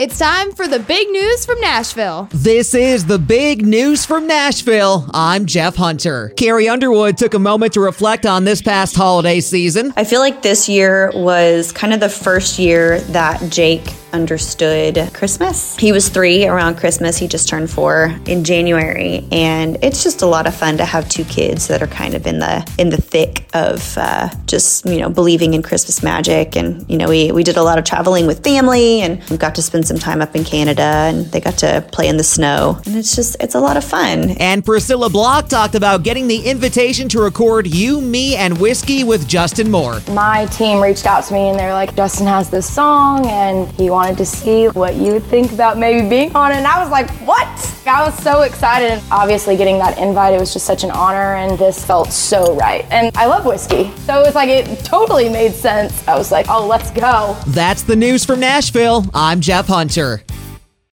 It's time for the big news from Nashville. This is the big news from Nashville. I'm Jeff Hunter. Carrie Underwood took a moment to reflect on this past holiday season. I feel like this year was kind of the first year that Jake understood Christmas. He was three around Christmas. He just turned four in January, and it's just a lot of fun to have two kids that are kind of in the in the thick of uh, just you know believing in Christmas magic. And you know we we did a lot of traveling with family, and we got to spend some time up in Canada, and they got to play in the snow, and it's just it's a lot of fun. And Priscilla Block talked about getting the invitation to record "You, Me, and Whiskey" with Justin Moore. My team reached out to me, and they're like, "Justin has this song, and he wants." Wanted to see what you would think about maybe being on it. And I was like, what? I was so excited. Obviously, getting that invite, it was just such an honor, and this felt so right. And I love whiskey. So it was like, it totally made sense. I was like, oh, let's go. That's the news from Nashville. I'm Jeff Hunter.